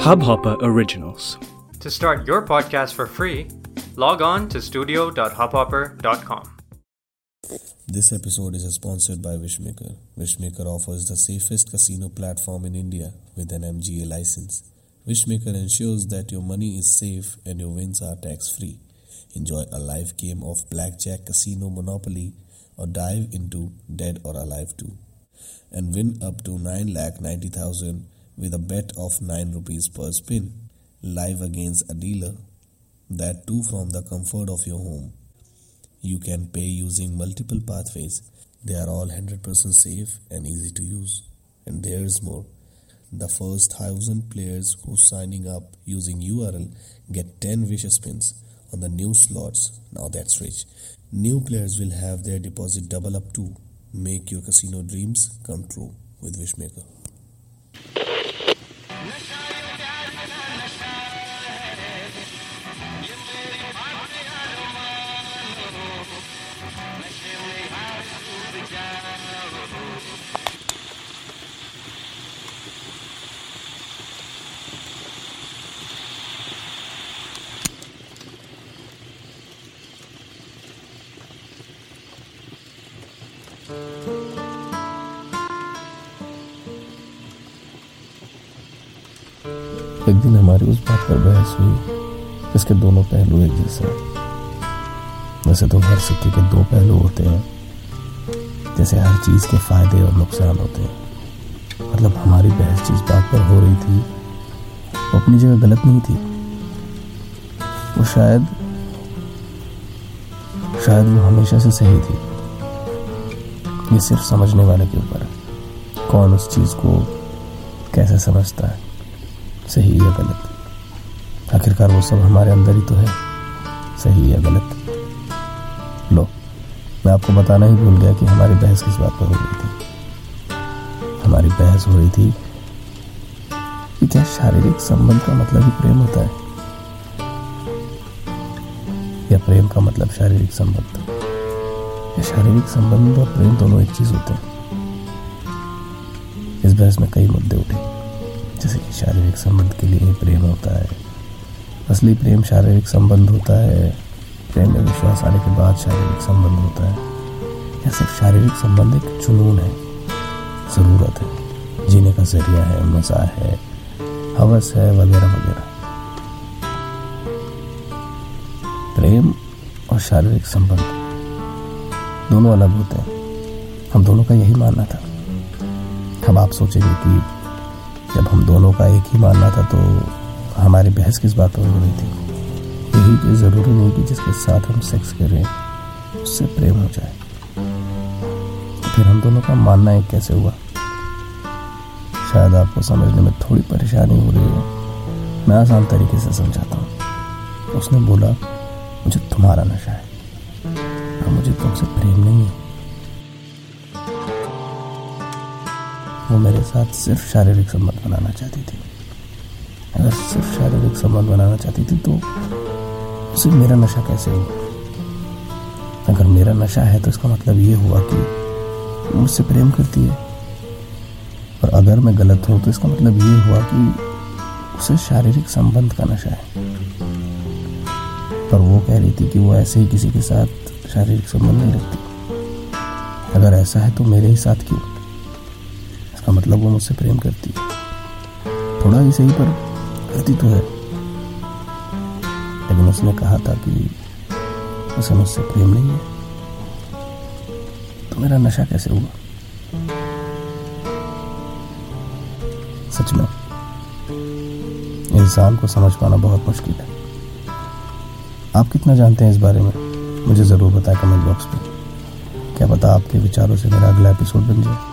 Hubhopper Originals. To start your podcast for free, log on to studio.hubhopper.com. This episode is sponsored by Wishmaker. Wishmaker offers the safest casino platform in India with an MGA license. Wishmaker ensures that your money is safe and your wins are tax free. Enjoy a live game of blackjack, casino, monopoly, or dive into Dead or Alive 2 and win up to 9 lakh 90,000 with a bet of 9 rupees per spin live against a dealer that too from the comfort of your home. You can pay using multiple pathways. They are all 100% safe and easy to use. And there's more. The first 1000 players who signing up using url get 10 wish spins on the new slots. Now that's rich. New players will have their deposit double up too make your casino dreams come true with wishmaker एक दिन हमारी उस बात पर बहस हुई जिसके दोनों पहलू एक जैसे वैसे तो हर सिक्के के दो पहलू होते हैं, जैसे हर चीज़ के फ़ायदे और नुकसान होते हैं। मतलब हमारी बहस जिस बात पर हो रही थी, वो अपनी जगह गलत नहीं थी। वो शायद शायद वो हमेशा से सही थी। ये सिर्फ़ समझने वाले के ऊपर है, कौन उस चीज़ को कैसे समझता है। सही या गलत? आखिरकार वो सब हमारे अंदर ही तो है। सही या गलत? लो, मैं आपको बताना ही भूल गया कि हमारी बहस किस बात पर हो रही थी। हमारी बहस हो रही थी कि क्या शारीरिक संबंध का मतलब ही प्रेम होता है? या प्रेम का मतलब शारीरिक संबंध? या शारीरिक संबंध और प्रेम दोनों एक चीज़ होते हैं। इस बहस में कई मुद्दे उठे। जैसे कि शारीरिक संबंध के लिए प्रेम होता है। असली प्रेम शारीरिक संबंध होता है। प्रेम में विश्वास आने के बाद शारीरिक संबंध होता है। या सिर्फ़ शारीरिक संबंध एक जुनून है, ज़रूरत है। जीने का ज़रिया है, मज़ा है, हवस है, वगैरह वगैरह। प्रेम और शारीरिक संबंध दोनों अलग होते हैं। हम दोनों का यही मानना था। अब आप सोचेंगे कि जब हम दोनों का एक ही मानना था तो हमारी बहस किस बात पर हो रही थी? यही कि ज़रूरी नहीं कि जिसके साथ हम सेक्स करें, उससे प्रेम हो जाए। फिर हम दोनों का मानना एक कैसे हुआ? शायद आपको समझने में थोड़ी परेशानी हो रही हो। मैं आसान तरीके से समझाता हूँ। उसने बोला, मुझे तुम्हारा नशा है। और मुझे तुमसे प्रेम नहीं है। वो मेरे साथ सिर्फ़ शारीरिक संबंध बनाना चाहती थी। अगर सिर्फ़ शारीरिक संबंध बनाना चाहती थी तो उसे मेरा नशा कैसे हुआ? अगर मेरा नशा है तो इसका मतलब ये हुआ कि मुझसे प्रेम करती है। और अगर मैं गलत हूँ तो इसका मतलब ये हुआ कि उसे शारीरिक संबंध का नशा है। पर वो कह रही थी कि वो ऐसे ही किसी के साथ शारीरिक संबंध नहीं रखती। अगर ऐसा है तो मेरे ही साथ क्यों? इसका मतलब वो मुझसे प्रेम करती है। थोड़ा ही सही पर करती तो है। लेकिन उसने कहा था कि उसे मुझसे प्रेम नहीं है। तो मेरा नशा कैसे हुआ? सच में, इंसान को समझ पाना बहुत मुश्किल है। आप कितना जानते हैं इस बारे में? मुझे ज़रूर बताएँ कमेंट बॉक्स में। क्या पता आपके विचारों से मेरा अगला एपिसोड बन जाए।